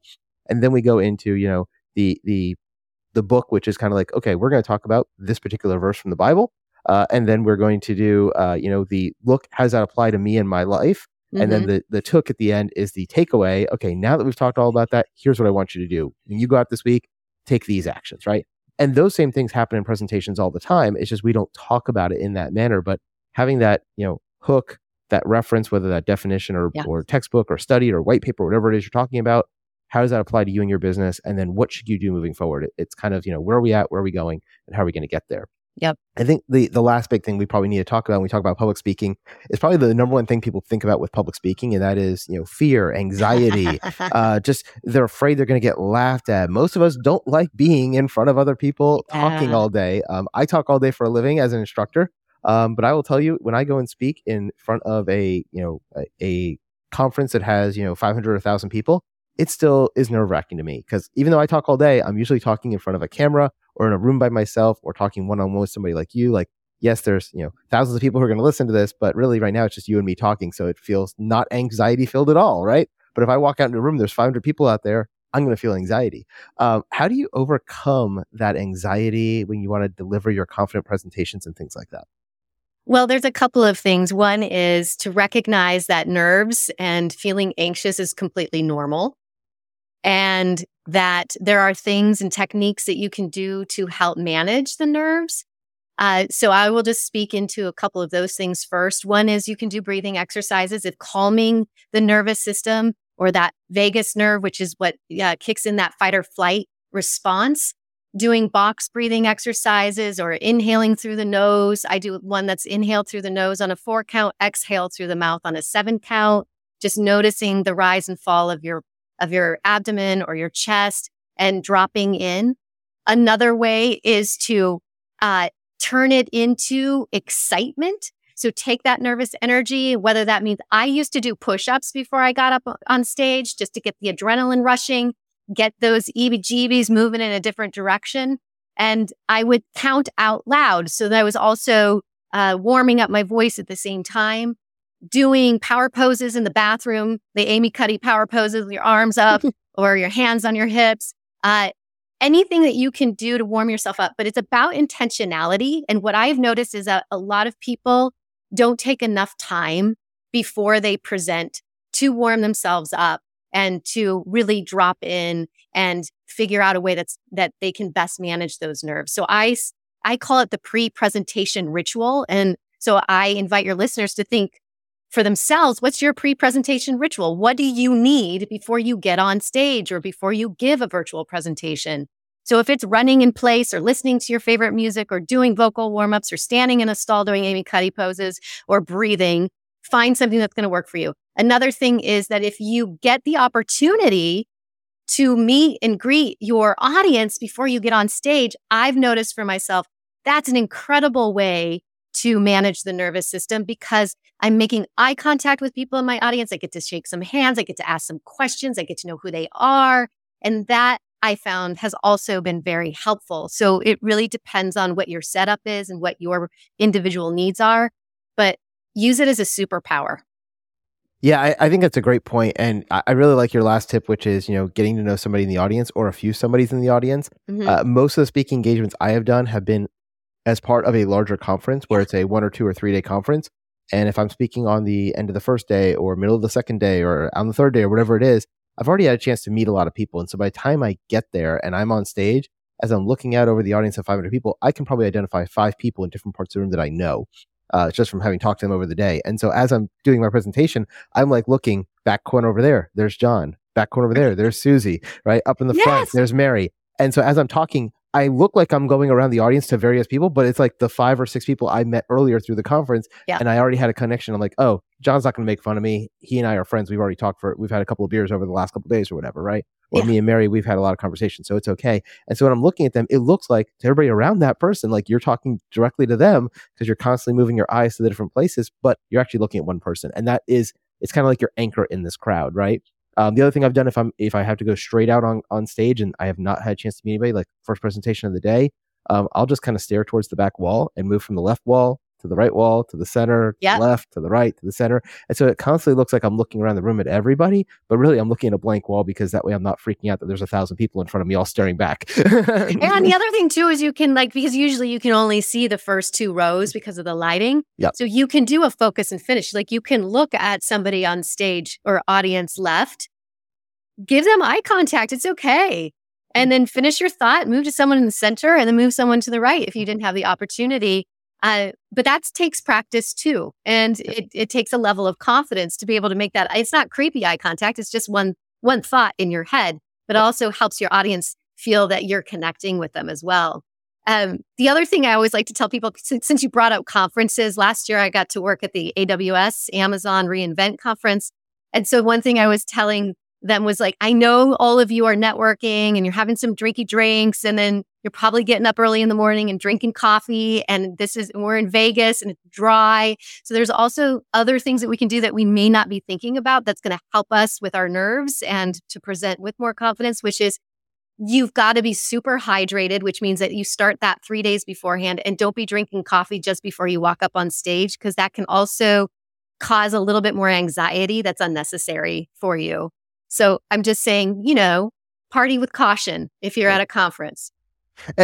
[SPEAKER 2] And then we go into, you know, the the the book, which is kind of like, okay, we're going to talk about this particular verse from the Bible. Uh, and then we're going to do, uh, you know, the look, how does that apply to me in my life? And then
[SPEAKER 3] Mhm.
[SPEAKER 2] the the took at the end is the takeaway. Okay, now that we've talked all about that, here's what I want you to do. When you go out this week, take these actions, right? And those same things happen in presentations all the time. It's just we don't talk about it in that manner. But having that, you know, hook, that reference, whether that definition or
[SPEAKER 3] Yeah.
[SPEAKER 2] or textbook or study or white paper, whatever it is you're talking about, how does that apply to you and your business? And then what should you do moving forward? It- it's kind of, you know, where are we at, where are we going, and how are we going to get there?
[SPEAKER 3] Yep.
[SPEAKER 2] I think the the last big thing we probably need to talk about when we talk about public speaking is probably the number one thing people think about with public speaking, and that is you know fear, anxiety. uh, just they're afraid they're going to get laughed at. Most of us don't like being in front of other people talking
[SPEAKER 3] Yeah.
[SPEAKER 2] all day. Um, I talk all day for a living as an instructor, um, but I will tell you when I go and speak in front of a you know a, a conference that has you know 500 or 1000 people it still is nerve wracking to me because even though I talk all day, I'm usually talking in front of a camera or in a room by myself or talking one on one with somebody like you. Like, yes, there's you know thousands of people who are going to listen to this, but really right now it's just you and me talking, so it feels not anxiety filled at all, right? But if I walk out into a room, there's 500 people out there. I'm going to feel anxiety. Um, how do you overcome that anxiety when you want to deliver your confident presentations and things like that?
[SPEAKER 3] Well, there's a couple of things. One is to recognize that nerves and feeling anxious is completely normal. And that there are things and techniques that you can do to help manage the nerves. Uh, so I will just speak into a couple of those things first. One is you can do breathing exercises if calming the nervous system or that vagus nerve, which is what uh, kicks in that fight or flight response doing box breathing exercises or inhaling through the nose. I do one that's inhale through the nose on a four count, exhale through the mouth on a seven count, just noticing the rise and fall of your of your abdomen or your chest and dropping in. Another way is to uh, turn it into excitement. So take that nervous energy, whether that means I used to do push-ups before I got up on stage just to get the adrenaline rushing get those EBGBs moving in a different direction. And I would count out loud. So that I was also uh, warming up my voice at the same time, doing power poses in the bathroom, the Amy Cuddy power poses, with your arms up or your hands on your hips. Uh, anything that you can do to warm yourself up. But it's about intentionality. And what I've noticed is that a lot of people don't take enough time before they present to warm themselves up and to really drop in and figure out a way that's that they can best manage those nerves. So I I call it the pre-presentation ritual and so I invite your listeners to think for themselves what's your pre-presentation ritual? What do you need before you get on stage or before you give a virtual presentation? So if it's running in place or listening to your favorite music or doing vocal warm-ups or standing in a stall doing Amy Cuddy poses or breathing, find something that's going to work for you. Another thing is that if you get the opportunity to meet and greet your audience before you get on stage, I've noticed for myself that's an incredible way to manage the nervous system because I'm making eye contact with people in my audience. I get to shake some hands. I get to ask some questions. I get to know who they are. And that I found has also been very helpful. So it really depends on what your setup is and what your individual needs are, but use it as a superpower.
[SPEAKER 2] Yeah, I, I think that's a great point, and I, I really like your last tip, which is you know getting to know somebody in the audience or a few somebody's in the audience.
[SPEAKER 3] Mhm.
[SPEAKER 2] Uh, most of the speaking engagements I have done have been as part of a larger conference where it's a one or two or three day conference. And if I'm speaking on the end of the first day or middle of the second day or on the third day or whatever it is, I've already had a chance to meet a lot of people. And so by the time I get there and I'm on stage, as I'm looking out over the audience of 500 people, I can probably identify five people in different parts of the room that I know uh, just from having talked to them over the day. And so as I'm doing my presentation, I'm like looking back corner over there. There's John. Back corner over there. There's Susie. Right up in the yes. front. There's Mary. And so as I'm talking, I look like I'm going around the audience to various people, but it's like the five or six people I met earlier through the conference, yeah. and I already had a connection. I'm like, oh, John's not going to make fun of me. He and I are friends. We've already talked for, we've had a couple of beers over the last couple of days or whatever, right? Or yeah. me and Mary, we've had a lot of conversations, so it's okay. And so when I'm looking at them, it looks like to everybody around that person, like you're talking directly to them because you're constantly moving your eyes to the different places, but you're actually looking at one person, and that is, it's kind of like your anchor in this crowd, right? Um, the other thing I've done if I'm if I have to go straight out on on stage and I have not had a chance to meet anybody, like first presentation of the day, um, I'll just kind of stare towards the back wall and move from the left wall to the right wall to the center, yep. to the left to the right to the center. And so it constantly looks like I'm looking around the room at everybody, but really I'm looking at a blank wall because that way I'm not freaking out that there's a thousand people in front of me all staring back.
[SPEAKER 3] and the other thing too is you can like because usually you can only see the first two rows because of the lighting.
[SPEAKER 2] Yep.
[SPEAKER 3] So you can do a focus and finish. Like you can look at somebody on stage or audience left, give them eye contact. It's okay and then finish your thought, move to someone in the center, and then move someone to the right if you didn't have the opportunity. Uh, but that takes practice too. And it, it takes a level of confidence to be able to make that. It's not creepy eye contact. It's just one, one thought in your head, but also helps your audience feel that you're connecting with them as well. Um, the other thing I always like to tell people, since, since you brought up conferences, last year I got to work at the AWS Amazon reInvent conference. And so one thing I was telling them was like, I know all of you are networking and you're having some drinky drinks and then you're probably getting up early in the morning and drinking coffee. And this is, we're in Vegas and it's dry. So there's also other things that we can do that we may not be thinking about that's going to help us with our nerves and to present with more confidence, which is you've got to be super hydrated, which means that you start that three days beforehand and don't be drinking coffee just before you walk up on stage because that can also cause a little bit more anxiety that's unnecessary for you. So I'm just saying, you know, party with caution if you're at a conference.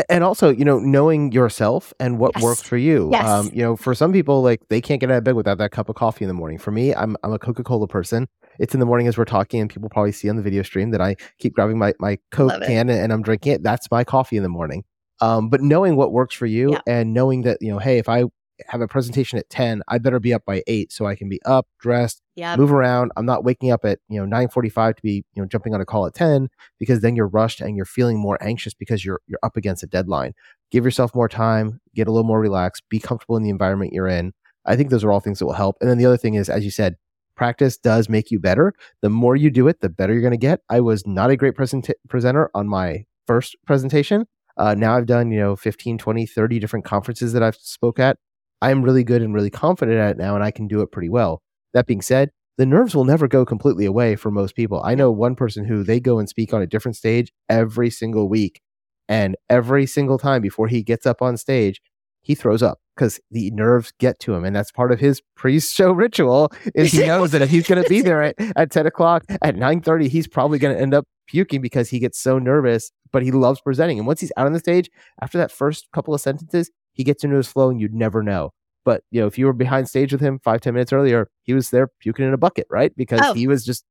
[SPEAKER 2] And also, you know, knowing yourself and what yes. works for you.
[SPEAKER 3] Yes.
[SPEAKER 2] Um, you know, for some people, like they can't get out of bed without that cup of coffee in the morning. For me, I'm I'm a Coca Cola person. It's in the morning as we're talking, and people probably see on the video stream that I keep grabbing my my Coke can and I'm drinking it. That's my coffee in the morning. Um, but knowing what works for you yeah. and knowing that you know, hey, if I have a presentation at 10 i better be up by 8 so i can be up dressed move around. I'm not waking up at you know 9.45 to be you know jumping on a call at 10 because then you're rushed and you're feeling more anxious because you're you're up against a deadline. Give yourself more time get a little more relaxed be comfortable in the environment you're in. I think those are all things that will help. And then the other thing is as you said practice does make you better. The more you do it the better you're going to get. I was not a great present- presenter on my first presentation. Uh, now I've done, you know, 15, 20, 30 different conferences that I've spoke at. I'm really good and really confident at it now, and I can do it pretty well. That being said, the nerves will never go completely away for most people. I know one person who they go and speak on a different stage every single week. And every single time before he gets up on stage, he throws up because the nerves get to him. And that's part of his pre-show ritual is he knows that if he's going to be there at, at 10 o'clock, at 9.30, he's probably going to end up puking because he gets so nervous, but he loves presenting. And once he's out on the stage, after that first couple of sentences, he gets into his flow and you'd never know. But you know, if you were behind stage with him five, ten minutes earlier, he was there puking in a bucket, right? Because oh. he was just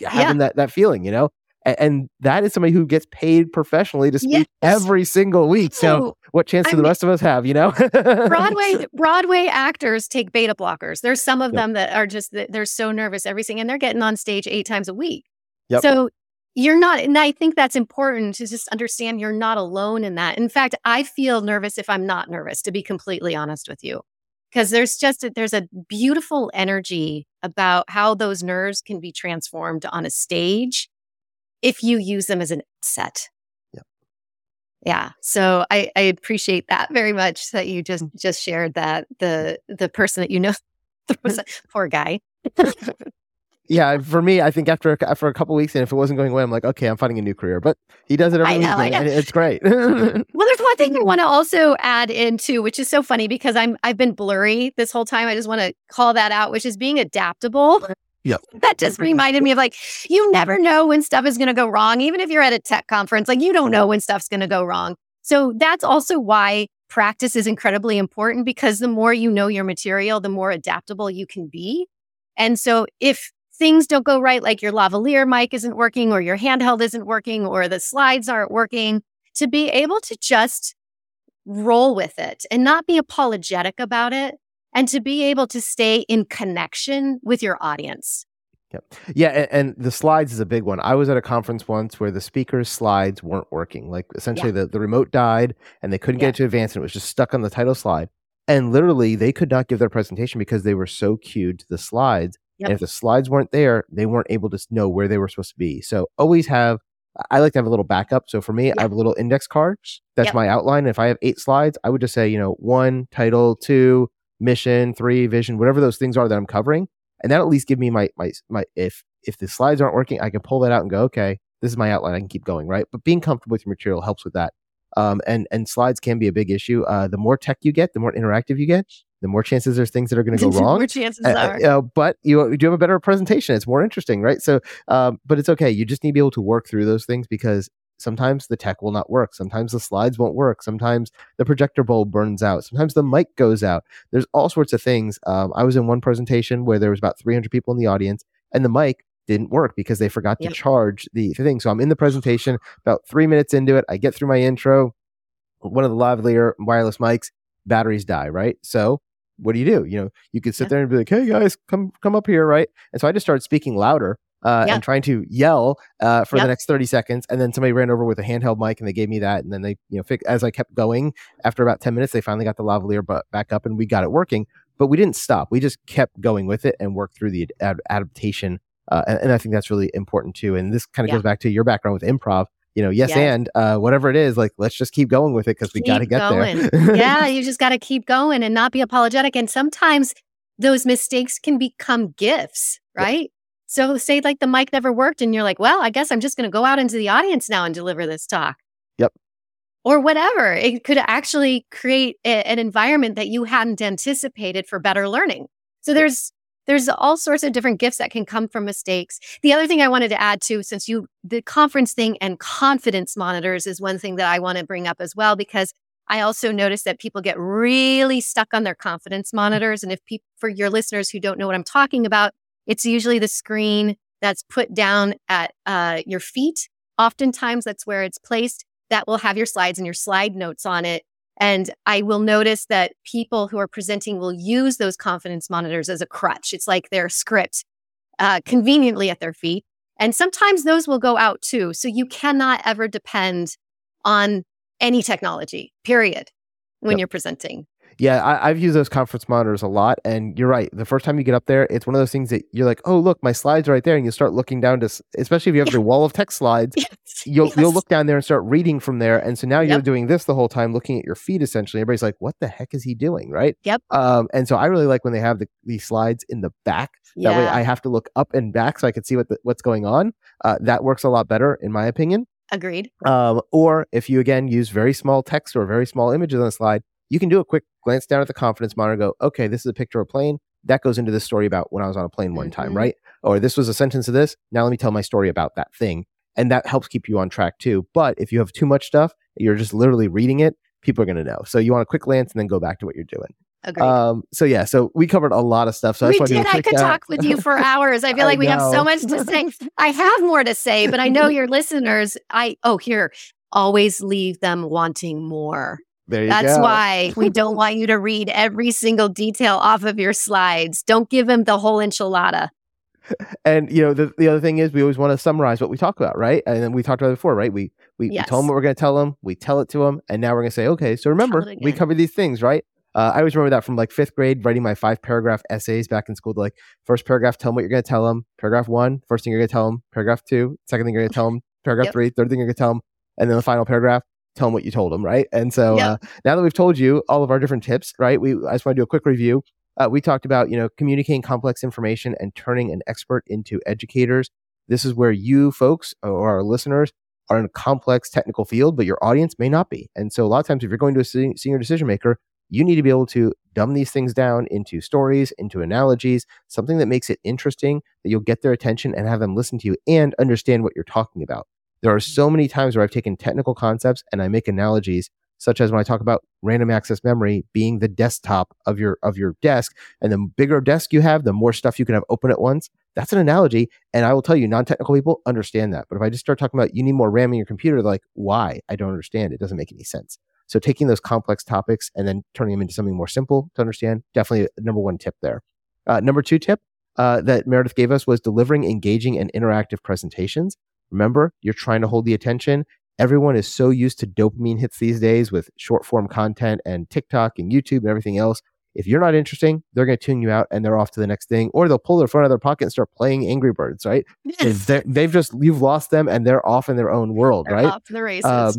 [SPEAKER 2] having yeah. that that feeling, you know? And, and, that is somebody who gets paid professionally to speak yes. every single week. So what chance do I the mean, rest of us have, you know?
[SPEAKER 3] Broadway Broadway actors take beta blockers. There's some of yep. them that are just they're so nervous every single, and they're getting on stage eight times a week. Yep. So you're not and i think that's important to just understand you're not alone in that. In fact i feel nervous if i'm not nervous to be completely honest with you because there's just a, there's a beautiful energy about how those nerves can be transformed on a stage if you use them as an set.
[SPEAKER 2] Yeah
[SPEAKER 3] yeah so i i appreciate that very much that you just mm. just shared that the the person that you know was poor guy
[SPEAKER 2] yeah, for me, I think after after a couple weeks, and if it wasn't going away, I'm like, okay, I'm finding a new career. But he does it every know, week, and it's great. well,
[SPEAKER 3] there's one thing I want to also add into, which is so funny because I'm I've been blurry this whole time. I just want to call that out, which is being adaptable.
[SPEAKER 2] Yep.
[SPEAKER 3] That just reminded me of like, you never know when stuff is going to go wrong. Even if you're at a tech conference, like you don't know when stuff's going to go wrong. So that's also why practice is incredibly important because the more you know your material, the more adaptable you can be. And so if things don't go right, like your lavalier mic isn't working or your handheld isn't working or the slides aren't working, to be able to just roll with it and not be apologetic about it and to be able to stay in connection with your audience.
[SPEAKER 2] Yep. Yeah, and, and, the slides is a big one. I was at a conference once where the speaker's slides weren't working. Like essentially yeah. the, the remote died and they couldn't yeah. get it to advance and it was just stuck on the title slide. And literally they could not give their presentation because they were so cued to the slides. Yep. And if the slides weren't there, they weren't able to know where they were supposed to be. So always have I like to have a little backup. So for me, I have a little index card. That's yep. my outline. If I have eight slides, I would just say, you know, one title, two mission, three vision, whatever those things are that I'm covering, and that at least give me my my my if if the slides aren't working, I can pull that out and go, okay, this is my outline. I can keep going, right? But being comfortable with your material helps with that. Um, and and slides can be a big issue. Uh, the more tech you get, the more interactive you get, the more chances there's things that are going to go wrong.
[SPEAKER 3] more chances
[SPEAKER 2] uh,
[SPEAKER 3] are.
[SPEAKER 2] Uh, but you, you do have a better presentation. It's more interesting, right? So, um, but it's okay. You just need to be able to work through those things because sometimes the tech will not work. Sometimes the slides won't work. Sometimes the projector bulb burns out. Sometimes the mic goes out. There's all sorts of things. Um, I was in one presentation where there was about 300 people in the audience, and the mic didn't work because they forgot yep. to charge the thing. So I'm in the presentation, about three minutes into it. I get through my intro. One of the lavalier wireless mics, batteries die, right? So what do you do? You know, you could sit yeah. there and be like, "Hey guys, come come up here," right? And so I just started speaking louder uh, yep. and trying to yell uh, for yep. the next 30 seconds. And then somebody ran over with a handheld mic and they gave me that. And then they, you know, fi- as I kept going, after about 10 minutes, they finally got the lavalier but back up and we got it working. But we didn't stop. We just kept going with it and worked through the ad- adaptation. Uh, and, and, I think that's really important too. And this kind of yeah. goes back to your background with improv. You know, yes, yes. and uh, whatever it is, like let's just keep going with it because we got to get going.
[SPEAKER 3] there. yeah, you just got to keep going and not be apologetic. And sometimes those mistakes can become gifts, right? So say like the mic never worked and you're like, well, I guess I'm just going to go out into the audience now and deliver this talk.
[SPEAKER 2] Yep.
[SPEAKER 3] Or whatever. It could actually create a, an environment that you hadn't anticipated for better learning. So there's there's all sorts of different gifts that can come from mistakes. The other thing I wanted to add too, since you the conference thing and confidence monitors is one thing that I want to bring up as well because I also notice that people get really stuck on their confidence monitors. And if people, for your listeners who don't know what I'm talking about, it's usually the screen that's put down at uh, your feet. Oftentimes, that's where it's placed. That will have your slides and your slide notes on it. And I will notice that people who are presenting will use those confidence monitors as a crutch. It's like their script uh, conveniently at their feet. And sometimes those will go out too. So you cannot ever depend on any technology, period, when yep. you're presenting.
[SPEAKER 2] Yeah, I, have used those conference monitors a lot, and you're right. The first time you get up there, it's one of those things that you're like, "Oh, look, my slides are right there," and you start looking down to, especially if you have your wall of text slides, yes. you'll yes. you'll look down there and start reading from there, and so now yep. you're doing this the whole time, looking at your feet. Essentially, everybody's like, "What the heck is he doing?" Right?
[SPEAKER 3] Yep.
[SPEAKER 2] Um, and so I really like when they have the, these slides in the back. Yeah. That way, I have to look up and back so I can see what the, what's going on. Uh, that works a lot better, in my opinion.
[SPEAKER 3] Agreed.
[SPEAKER 2] Um, or if you again use very small text or very small images on a slide, you can do a quick glance down at the confidence monitor go, okay, this is a picture of a plane. That goes into this story about when I was on a plane one mm-hmm. time, right? Or this was a sentence of this. Now let me tell my story about that thing. And that helps keep you on track too. But if you have too much stuff, you're just literally reading it, people are going to know. So you want a quick glance and then go back to what you're doing.
[SPEAKER 3] Agreed. Um,
[SPEAKER 2] so yeah, so we covered a lot of stuff. So
[SPEAKER 3] we did. I could out. talk with you for hours. I feel like I we know. have so much to say. I have more to say, but I know your listeners. I oh here, always leave them wanting more.
[SPEAKER 2] There
[SPEAKER 3] That's
[SPEAKER 2] go.
[SPEAKER 3] why we don't want you to read every single detail off of your slides. Don't give him the whole enchilada.
[SPEAKER 2] And you know the, the other thing is we always want to summarize what we talk about, right? And then we talked about it before, right? We we, yes. we tell them what we're going to tell them, we tell it to them, and now we're going to say, okay, so remember we covered these things, right? Uh, I always remember that from like fifth grade, writing my five paragraph essays back in school. To like first paragraph, tell them what you're going to tell them. Paragraph one, first thing you're going to tell them. Paragraph two, second thing you're going to tell them. Paragraph yep. three, third thing you're going to tell them, and then the final paragraph, tell them what you told them, right? And so yep. uh, now that we've told you all of our different tips, right? We I just want to do a quick review. Uh, we talked about you know communicating complex information and turning an expert into educators. This is where you folks or our listeners are in a complex technical field, but your audience may not be. And so a lot of times, if you're going to a senior decision maker, you need to be able to dumb these things down into stories, into analogies, something that makes it interesting that you'll get their attention and have them listen to you and understand what you're talking about. There are so many times where I've taken technical concepts and I make analogies such as when I talk about random access memory being the desktop of your of your desk, and the bigger desk you have, the more stuff you can have open at once. That's an analogy, and I will tell you, non-technical people understand that. But if I just start talking about you need more RAM in your computer, like, why? I don't understand. It doesn't make any sense. So taking those complex topics and then turning them into something more simple to understand, definitely number one tip there. Uh, number two tip uh, that Meredith gave us was delivering engaging and interactive presentations. Remember, you're trying to hold the attention. Everyone is so used to dopamine hits these days with short form content and TikTok and YouTube and everything else. If you're not interesting, they're going to tune you out and they're off to the next thing, or they'll pull their phone out of their pocket and start playing Angry Birds, right?
[SPEAKER 3] Yes.
[SPEAKER 2] They've just, you've lost them and they're off in their own world,
[SPEAKER 3] They're
[SPEAKER 2] right?
[SPEAKER 3] off the races.
[SPEAKER 2] Um,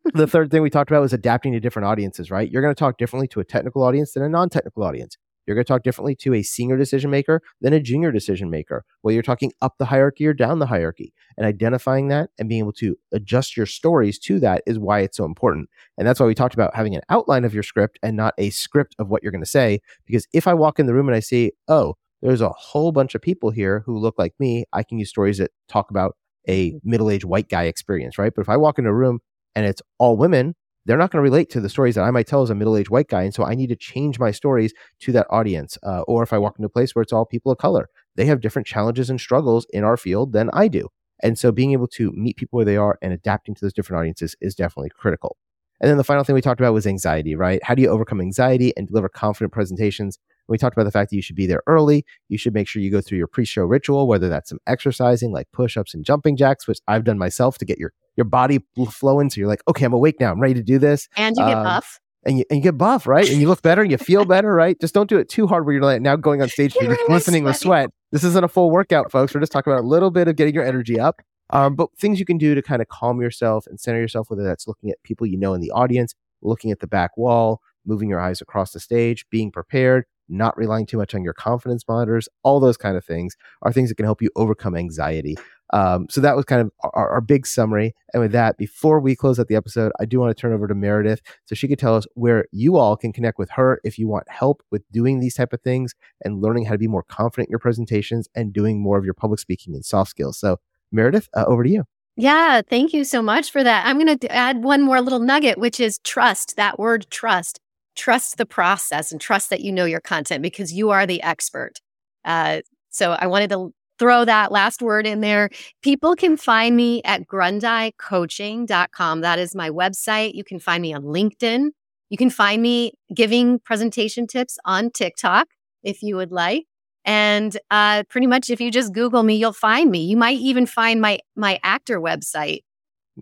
[SPEAKER 2] the third thing we talked about was adapting to different audiences, right? You're going to talk differently to a technical audience than a non technical audience. You're going to talk differently to a senior decision maker than a junior decision maker. whether you're talking up the hierarchy or down the hierarchy. And identifying that and being able to adjust your stories to that is why it's so important. And that's why we talked about having an outline of your script and not a script of what you're going to say. Because if I walk in the room and I see, oh, there's a whole bunch of people here who look like me, I can use stories that talk about a mm-hmm. middle aged white guy experience, right? But if I walk into a room and it's all women, they're not going to relate to the stories that I might tell as a middle aged white guy. And so I need to change my stories to that audience. Uh, or if I walk into a place where it's all people of color, they have different challenges and struggles in our field than I do. And so being able to meet people where they are and adapting to those different audiences is definitely critical. And then the final thing we talked about was anxiety, right? How do you overcome anxiety and deliver confident presentations? We talked about the fact that you should be there early. You should make sure you go through your pre-show ritual, whether that's some exercising like push-ups and jumping jacks, which I've done myself to get your your body flowing. into. you're like, okay, I'm awake now. I'm ready to do this.
[SPEAKER 3] and you get
[SPEAKER 2] um,
[SPEAKER 3] buff.
[SPEAKER 2] And you, and you get buff, right? And you look better and you feel better, right? Just don't do it too hard where you're like now going on stage,
[SPEAKER 3] You're
[SPEAKER 2] just
[SPEAKER 3] really
[SPEAKER 2] with sweat. This isn't a full workout, folks. We're just talking about a little bit of getting your energy up. Um, but things you can do to kind of calm yourself and center yourself, whether that's looking at people you know in the audience, looking at the back wall, moving your eyes across the stage, being prepared, not relying too much on your confidence monitors, all those kind of things are things that can help you overcome anxiety. Um, so that was kind of our, our big summary. And with that, before we close out the episode, I do want to turn over to Meredith so she could tell us where you all can connect with her if you want help with doing these type of things and learning how to be more confident in your presentations and doing more of your public speaking and soft skills. So Meredith, uh, over to you.
[SPEAKER 3] Yeah, thank you so much for that. I'm going to add one more little nugget, which is trust. That word trust. Trust the process and trust that you know your content because you are the expert. Uh, so I wanted to throw that last word in there. People can find me at grundeicoaching.com. That is my website. You can find me on LinkedIn. You can find me giving presentation tips on TikTok if you would like. And uh, pretty much, if you just Google me, you'll find me. You might even find my my actor website.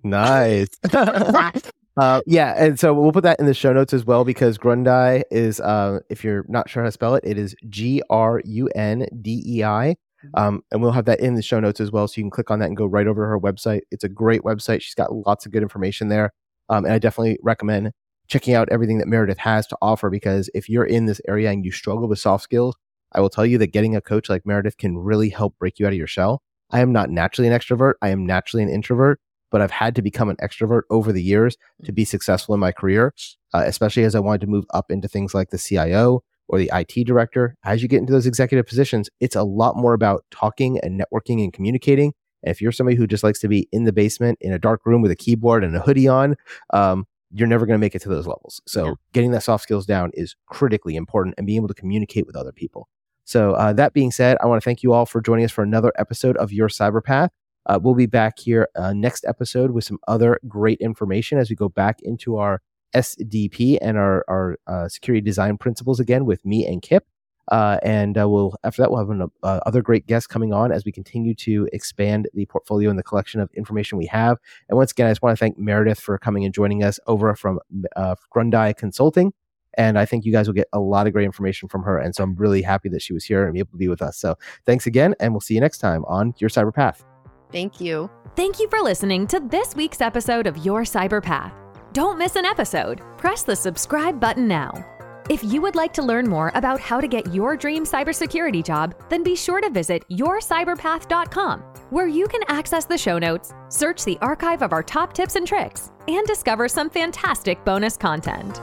[SPEAKER 2] Nice. uh, yeah, and so we'll put that in the show notes as well because Grundei is, uh, if you're not sure how to spell it, it is G R U N D E I. Um, and we'll have that in the show notes as well, so you can click on that and go right over to her website. It's a great website. She's got lots of good information there, um, and I definitely recommend checking out everything that Meredith has to offer because if you're in this area and you struggle with soft skills, I will tell you that getting a coach like Meredith can really help break you out of your shell. I am not naturally an extrovert. I am naturally an introvert, but I've had to become an extrovert over the years to be successful in my career, uh, especially as I wanted to move up into things like the CIO or the IT director. As you get into those executive positions, it's a lot more about talking and networking and communicating. And if you're somebody who just likes to be in the basement in a dark room with a keyboard and a hoodie on, um, you're never going to make it to those levels. So
[SPEAKER 3] Yeah.
[SPEAKER 2] getting that soft skills down is critically important and being able to communicate with other people. So uh, that being said, I want to thank you all for joining us for another episode of Your Cyber Path. Uh, we'll be back here uh, next episode with some other great information as we go back into our SDP and our, our uh, security design principles again with me and Kip. Uh, and uh, we'll after that we'll have an, uh, other great guests coming on as we continue to expand the portfolio and the collection of information we have. And once again, I just want to thank Meredith for coming and joining us over from uh, Grundei Consulting. And I think you guys will get a lot of great information from her. And so I'm really happy that she was here and be able to be with us. So thanks again, and we'll see you next time on Your Cyber Path.
[SPEAKER 3] Thank you.
[SPEAKER 1] Thank you for listening to this week's episode of Your Cyber Path. Don't miss an episode. Press the subscribe button now. If you would like to learn more about how to get your dream cybersecurity job, then be sure to visit yourcyberpath.com, where you can access the show notes, search the archive of our top tips and tricks, and discover some fantastic bonus content.